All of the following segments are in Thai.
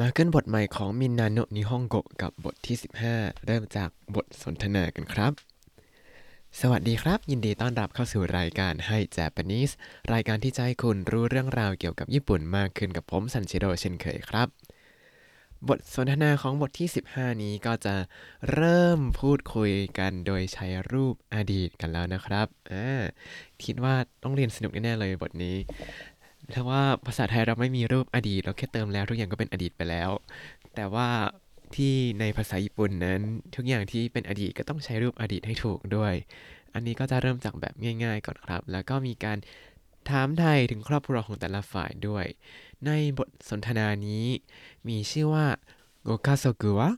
มาขึ้นบทใหม่ของมินนาโนะนิฮงโกกับบทที่ 15 เริ่มจากบทสนทนากันครับ สวัสดีครับ ยินดีต้อนรับเข้าสู่รายการให้ Japanese รายการที่จะให้คุณรู้เรื่องราวเกี่ยวกับญี่ปุ่นมากขึ้นกับผมซันชิโร่เช่นเคยครับ บทสนทนาของบทที่ 15 นี้ก็จะเริ่มพูดคุยกันโดยใช้รูปอดีตกันแล้วนะครับอ่าคิดว่าต้องเรียนสนุกแน่ๆเลยบทนี้ ถ้าว่าภาษาไทยเราไม่มีรูปอดีต เราแค่เติมแล้วทุกอย่างก็เป็นอดีตไปแล้ว แต่ว่าที่ในภาษาญี่ปุ่นนั้น ทุกอย่างที่เป็นอดีตก็ต้องใช้รูปอดีตให้ถูกด้วย อันนี้ก็จะเริ่มจากแบบง่าย ๆ ก่อนครับ แล้วก็มีการถามไทยถึงครอบครัวของแต่ละฝ่ายด้วย ในบทสนทนานี้ มีชื่อว่าโกคาโซกุวะ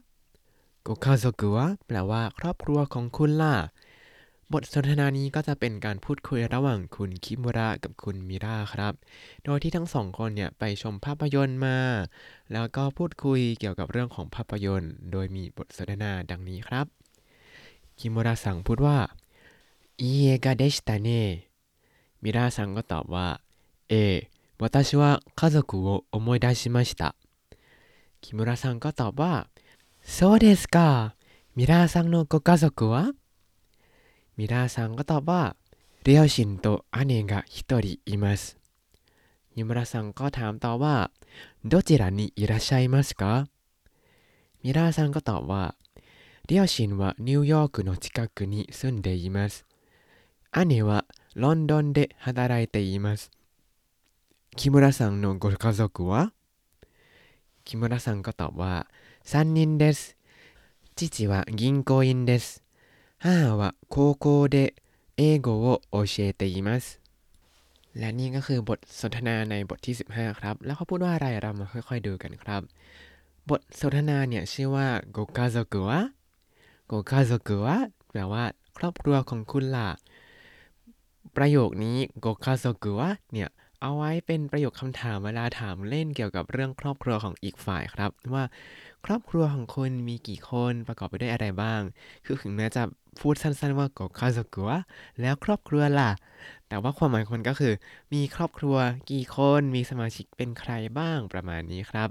โกคาโซกุวะแปลว่าครอบครัวของคุณล่ะ บทสนทนานี้ก็จะเป็นการพูดคุยระหว่างคุณคิมุระกับคุณมิราครับ โดยที่ทั้งสองคนเนี่ยไปชมภาพยนตร์มา แล้วก็พูดคุยเกี่ยวกับเรื่องของภาพยนตร์ โดยมีบทสนทนาดังนี้ครับ คิมุระสั่งพูดว่า いい映画でしたねมิราซังก็ตอบว่า เอ私は家族を思い出しましたคิมุระซังก็ตอบว่าそうですかミラーさんのご家族は มิราซังก็ตอบว่า両親と姉が一人いますยิมุระซังก็ถามต่อว่าどちらにいらっしゃいますかมิราซังก็ตอบว่า両親はニューヨークの近くに住んでいます姉はロンドンで働いています木村さんのご家族は木村さんก็ตอบว่า3人です父は銀行員です 母は高校で英語を教えていますและนี่ก็คือบทสนทนาในบทที่ 15 ครับ แล้วเขาพูดว่าอะไรเรามาค่อยๆดูกันครับ บทสนทนาเนี่ยชื่อว่าโกคาโซกุวะโกคาโซกุวะแปลว่า ครอบครัวของคุณล่ะ ประโยคนี้โกคาโซกุวะเนี่ย เอาไว้เป็นประโยคคำถามเวลาถามเล่นเกี่ยวกับเรื่องครอบครัวของอีกฝ่ายครับ ว่าครอบครัวของคุณมีกี่คนประกอบไปด้วยอะไรบ้าง คือถึงแม้จะพูดสั้นๆว่าโกคาโซกุวแล้วครอบครัวล่ะ แต่ว่าความหมายคนก็คือ มีครอบครัวกี่คนมีสมาชิกเป็นใครบ้างประมาณนี้ครับ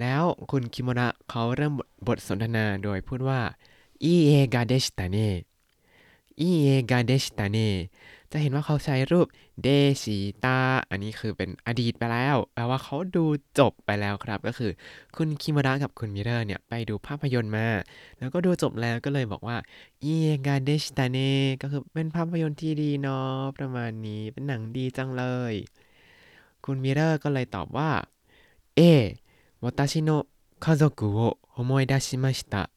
แล้วคุณคิโมระเขาเริ่มบทสนทนาโดยพูดว่าอีเอกาเดชตาเนอีเอกาเดชตาเน จะเห็นว่าเขาใช้รูปเดชิตาอันนี้คือเป็นอดีตไปแล้วแปลว่าเขาดูจบไปแล้วครับ ก็คือ คุณคิโมระกับคุณมิเรอร์เนี่ยไปดูภาพยนตร์มา แล้วก็ดูจบแล้วก็เลยบอกว่าอีเอกาเดชิตาเนก็คือเป็นภาพยนตร์ที่ดีเนาะประมาณนี้เป็นหนังดีจังเลย คุณมิเรอร์ก็เลยตอบว่าเอ私の家族を思い出しました。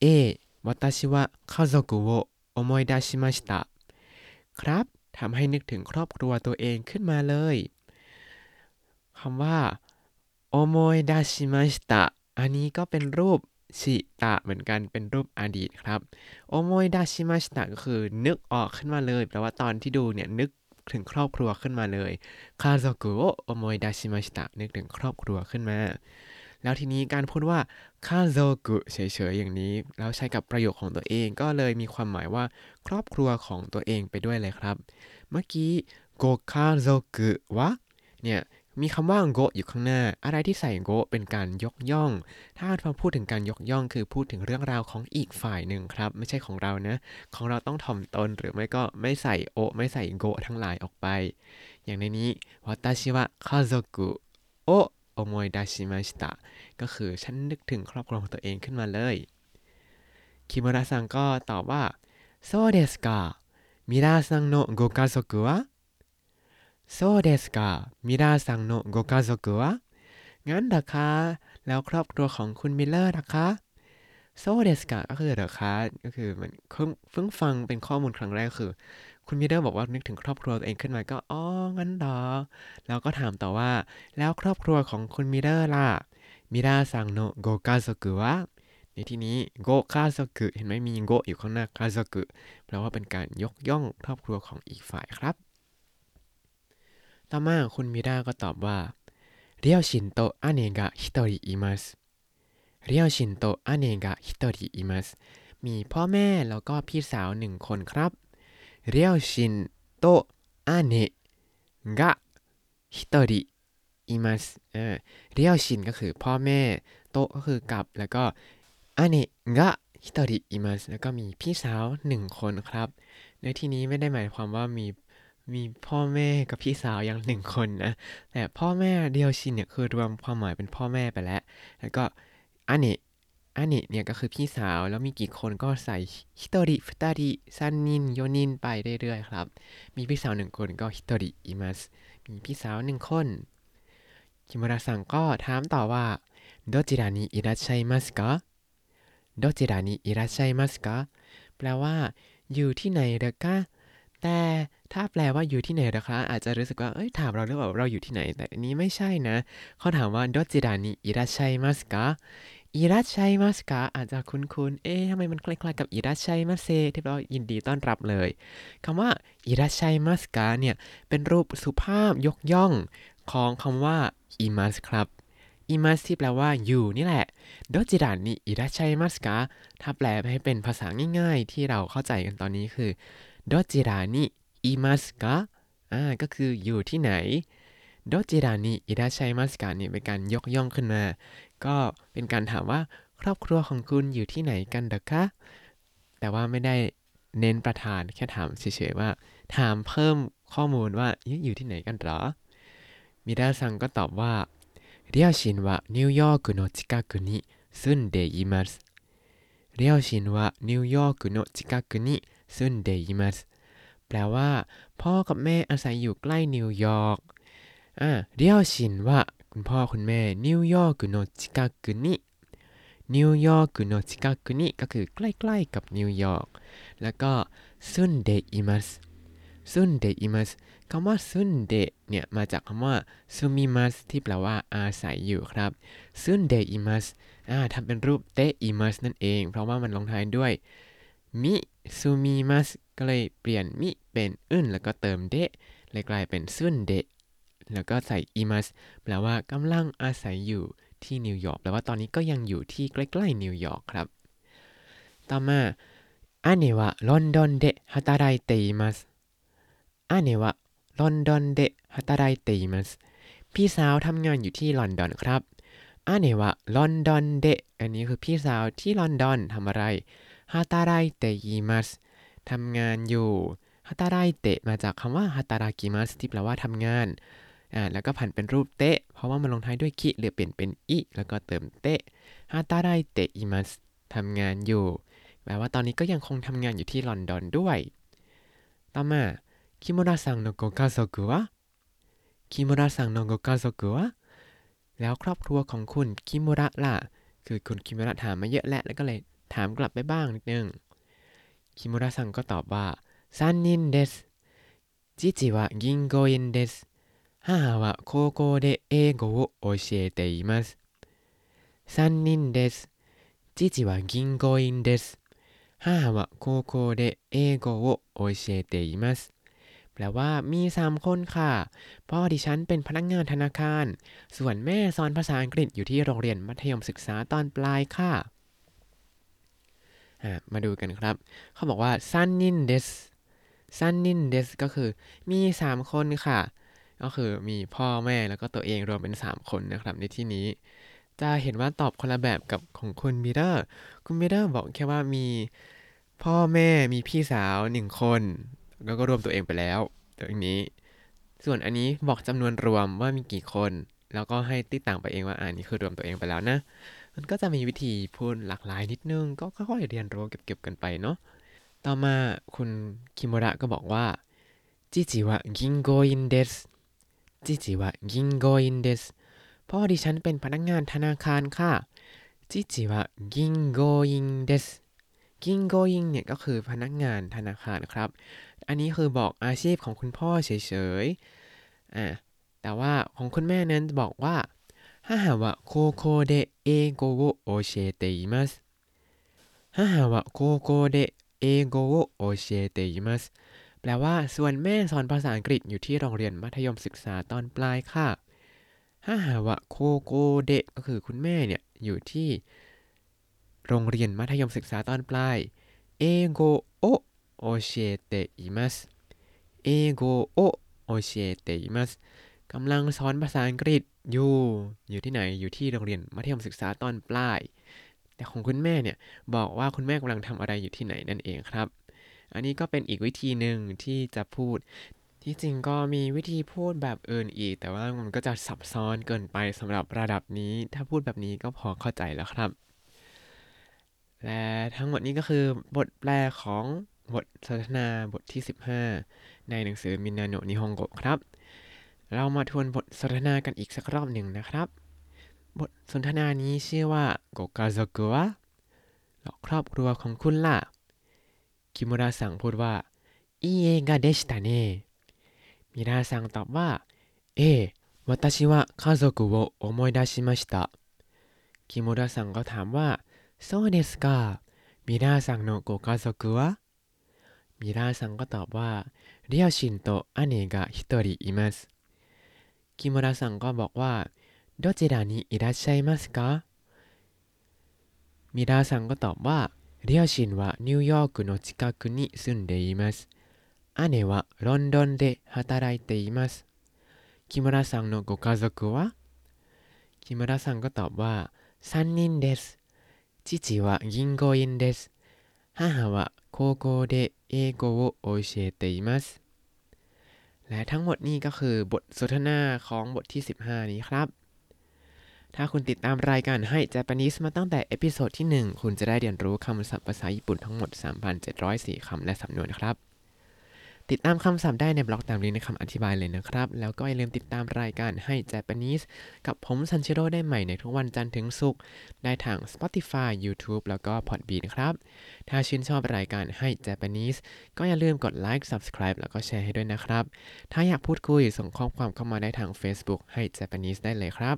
A 私は家族を思い出しました ครับทำให้นึกถึงครอบครัวตัวเองขึ้นมาเลยคำว่าโอโมยดาชิมาชิตะอันนี้ก็เป็นรูปชิตะเหมือนกันเป็นรูปอดีตครับโอโมยดาชิมาชิตะก็คือนึกออกขึ้นมาเลยแปลว่าตอนที่ดูเนี่ยนึกถึงครอบครัวขึ้นมาเลยคาโซกุโอโอโมยดาชิมาชิตะนึกถึงครอบครัวขึ้นมา แล้วทีนี้การพูดว่าคาโซกุเฉยๆอย่างนี้ แล้วใช้กับประโยคของตัวเองก็เลยมีความหมายว่าครอบครัวของตัวเองไปด้วยเลยครับ เมื่อกี้โกคาโซกุวะเนี่ยมีคำว่าโกอยู่ข้างหน้า อะไรที่ใส่โกเป็นการยกย่อง ถ้าเราพูดถึงการยกย่อง คือพูดถึงเรื่องราวของอีกฝ่ายหนึ่งครับ ไม่ใช่ของเรานะ ของเราต้องถ่อมตนหรือไม่ก็ไม่ใส่โอ ไม่ใส่โกทั้งหลายออกไป อย่างในนี้วาตาชิวะคาโซกุโอ โอมอยดาชิมาชิตะก็คือฉันนึกถึงครอบครัวของตัวเองขึ้นมาเลย คิมูระซังก็ตอบว่าそうですかミラーさんのご家族は そうですかミラーさんのご家族はงั้นเหรอคะ แล้วครอบครัวของคุณมิลเลอร์นะคะそうですかก็คือเหรอคะก็คือมันเพิ่งฟังเป็นข้อมูลครั้งแรกคือ คุณมิเลอร์บอกว่านึกถึงครอบครัวตัวเองขึ้นมาก็อ๋องั้นเหรอแล้วก็ถามต่อว่า แล้วครอบครัวของคุณมิเลอร์ล่ะミラーさんのご家族はในที่นี้ご家族เห็นไหมมี ご อยู่ข้างหน้าคาโซกุแปลว่าเป็นการยกย่องครอบครัวของอีกฝ่ายครับ ต่อมาคุณมิราก็ตอบว่า両親と姉が一人います 両親と姉が一人いますมีพ่อแม่แล้วก็พี่สาวหนึ่งคนครับ 両親と姉が一人いますอ่า両親ก็คือพ่อแม่ とก็คือกับ แล้วก็姉が一人いますแล้วก็มีพี่สาวหนึ่งคนครับ ในที่นี้ไม่ได้หมายความว่ามีมีพ่อแม่กับพี่สาวอย่างละหนึ่งคนนะ แต่พ่อแม่เดียวชินเนี่ยคือรวมความหมายเป็นพ่อแม่ไปแล้ว แล้วก็อาเนะ อันนี้เนี่ยก็คือพี่สาวแล้วมีกี่คนก็ใส่ฮิโตริฟุตาริซันนินโยนินไปเรื่อยๆครับ มีพี่สาวหนึ่งคนก็ฮิโตริอิมัสมีพี่สาวหนึ่งคนคิมุระซังก็ถามต่อว่าโดจิรานิอิรัชัยมัสกะโดจิรานิอิรัชัยมัสกะแปลว่า อยู่ที่ไหนเด็กะแต่ถ้าแปลว่าอยู่ที่ไหนนะคะ อาจจะรู้สึกว่า เอ้ย ถามเราหรือเปล่าเราอยู่ที่ไหน แต่นี้ไม่ใช่นะ เขาถามว่าโดจิรานิอิราชัยมัสกะ อิรัชชัยมัสกะอาจจะคุ้นๆ เอ๊ะทำไมมันคล้ายๆกับอิรัชชัยมัสเซที่แปลว่ายินดีต้อนรับเลยคำว่าอิรัชชัยมัสกะเนี่ย เป็นรูปสุภาพยกย่องของคำว่าอิมัสครับอิมัสที่แปลว่าอยู่นี่แหละ โดจิรานิอิรัชชัยมัสกะถ้าแปลให้เป็นภาษาง่ายๆ ที่เราเข้าใจกันตอนนี้คือโดจิรานิอิมัสกะอ่าก็คืออยู่ที่ไหนどちらにいらっしゃいますかเนี่ยเป็นการยกย่องขึ้นมา ก็เป็นการถามว่าครอบครัวของคุณอยู่ที่ไหนกันเหรอคะ แต่ว่าไม่ได้เน้นประธานแค่ถามเฉยๆว่า ถามเพิ่มข้อมูลว่าอยู่ที่ไหนกันหรอ มิราซังก็ตอบว่า両親はニューヨークの近くに住んでいます 両親はニューヨークの近くに住んでいますแปลว่า พ่อกับแม่อาศัยอยู่ใกล้นิวยอร์กอ่า両親は คุณพ่อคุณแม่ニューヨークの近くに ニューヨークの近くにก็คือใกล้ๆกับนิวยอร์กแล้วก็住んでいます 住んでいますคำว่า住んでเนี่ยมาจากคำว่า住みますที่แปลว่าอาศัยอยู่ครับ住んでいますอ่าทำเป็นรูปていますนั่นเอง เพราะว่ามันลงท้ายด้วยみ 住みますก็เลยเปลี่ยน み เป็น んแล้วก็เติม で เลยกลายเป็น住んで แล้วก็ใส่いますแปลว่ากำลังอาศัยอยู่ที่นิวยอร์กแปลว่าตอนนี้ก็ยังอยู่ที่ใกล้ๆนิวยอร์กครับ ต่อมา姉はロンドンで働いています 姉はロンドンで働いていますพี่สาวทำงานอยู่ที่ลอนดอนครับ姉はロンドンでอันนี้คือพี่สาวที่ลอนดอนทำอะไร働いていますทำงานอยู่働いてมาจากคำว่า働きますที่แปลว่าทำงาน อ่าแล้วก็ผันเป็นรูป て เพราะว่ามันลงท้ายด้วยคิหรือเปลี่ยนเป็นอิแล้วก็เติม て働いていますทำงานอยู่ แปลว่าตอนนี้ก็ยังคงทำงานอยู่ที่ลอนดอนด้วย ต่อมา木村さんのご家族は 木村さんのご家族はแล้วครอบครัวของคุณคิมุระล่ะ คือคุณคิมุระถามมาเยอะแล้วแล้วก็เลยถามกลับไปบ้างนิดนึง คิมุระซังก็ตอบว่า3人です。父は銀行員です。 母は高校で英語を教えています3人です父は銀行員です母は高校で英語を教えていますแปลว่ามีสามคนค่ะ พ่อดิฉันเป็นพนักงานธนาคาร ส่วนแม่สอนภาษาอังกฤษอยู่ที่โรงเรียนมัธยมศึกษาตอนปลายค่ะ มาดูกันครับ เขาบอกว่าซันนินเดสซันนินเดสก็คือมีสามคนค่ะ ก็คือมีพ่อแม่แล้วก็ตัวเองรวมเป็นสามคนนะครับในที่นี้ จะเห็นว่าตอบคนละแบบกับของคุณมิเดอร์คุณมิเดอร์บอกแค่ว่ามีพ่อแม่มีพี่สาวหนึ่งคน แล้วก็รวมตัวเองไปแล้วตรงนี้ ส่วนอันนี้บอกจำนวนรวมว่ามีกี่คน แล้วก็ให้คิดตามไปเองว่าอ่านี้คือรวมตัวเองไปแล้วนะ มันก็จะมีวิธีพูดหลากหลายนิดนึง ก็ค่อยๆเรียนรู้เก็บๆกันไปเนาะต่อมาคุณคิโมระก็บอกว่าจิจิวะกิงโกอินเดส จิจิวะยิงโกอินเดสพ่อดิฉันเป็นพนักงานธนาคารค่ะจิจิวะยิงโก員です銀行員เนี่ยก็คือพนักงานธนาคารครับ อันนี้คือบอกอาชีพของคุณพ่อเฉยๆอ่าแต่ว่าของคุณแม่นั้นบอกว่า母は高校で英語を教えています母は高校で英語を教えています แปลว่า ส่วนแม่สอนภาษาอังกฤษอยู่ที่โรงเรียนมัธยมศึกษาตอนปลายค่ะ母は高โกเดะก็คือคุณแม่เนี่ย อยู่ที่โรงเรียนมัธยมศึกษาตอนปลายเอโกโอโอเชเตอิมัสเอโกโอโอเชเตอิมัสกำลังสอนภาษาอังกฤษอยู่ อยู่ที่ไหน อยู่ที่โรงเรียนมัธยมศึกษาตอนปลาย แต่ของคุณแม่เนี่ย บอกว่าคุณแม่กำลังทำอะไรอยู่ที่ไหนนั่นเองครับ อันนี้ก็เป็นอีกวิธีหนึ่งที่จะพูด ที่จริงก็มีวิธีพูดแบบอื่นอีก แต่ว่ามันก็จะซับซ้อนเกินไปสำหรับระดับนี้ ถ้าพูดแบบนี้ก็พอเข้าใจแล้วครับ และทั้งหมดนี้ก็คือบทแปลของบทสนทนาบทที่ 15 ในหนังสือมินาโนนิฮงโกะครับ เรามาทวนบทสนทนากันอีกสักรอบหนึ่งนะครับ บทสนทนานี้ชื่อว่าโกกาโซกุวะครอบครัวของคุณล่ะ คิมุระสั่งพูดว่าいい映画でしたねมิราซังตอบว่าเอ私は家族を思い出しましたคิมุระซังก็ถามว่าそうですかミラーさんのご家族はมิราซังก็ตอบว่า両親と姉が一人いますคิมุระซังก็บอกว่าどちらにいらっしゃいますかมิราซังก็ตอบว่า 両親はニューヨークの近くに住んでいます姉はロンドンで働いています木村さんのご家族は木村さんก็ตอบว่า3人です父は銀行員です母は高校で英語を教えていますและทั้งหมดนี้ก็คือบทสนทนาของบทที่ 15 นี้ครับ ถ้าคุณติดตามรายการให้ Japanese มาตั้งแต่ episode ที่ 1 คุณจะได้เรียนรู้คำศัพท์ภาษาญี่ปุ่นทั้งหมด 3,704 คำและสำนวนครับ ติดตามคำศัพท์ได้ในบล็อกตามลิงก์ในคำอธิบายเลยนะครับ แล้วก็อย่าลืมติดตามรายการให้ Japanese กับผมซันชิโร่ได้ใหม่ในทุกวันจันทร์ถึงศุกร์ได้ทาง Spotify YouTube แล้วก็ Podbean ครับ ถ้าชื่นชอบรายการให้ Japanese ก็อย่าลืมกด like Subscribe แล้วก็แชร์ให้ด้วยนะครับ ถ้าอยากพูดคุยส่งข้อความเข้ามาได้ทาง Facebook ให้ Japanese ได้เลยครับ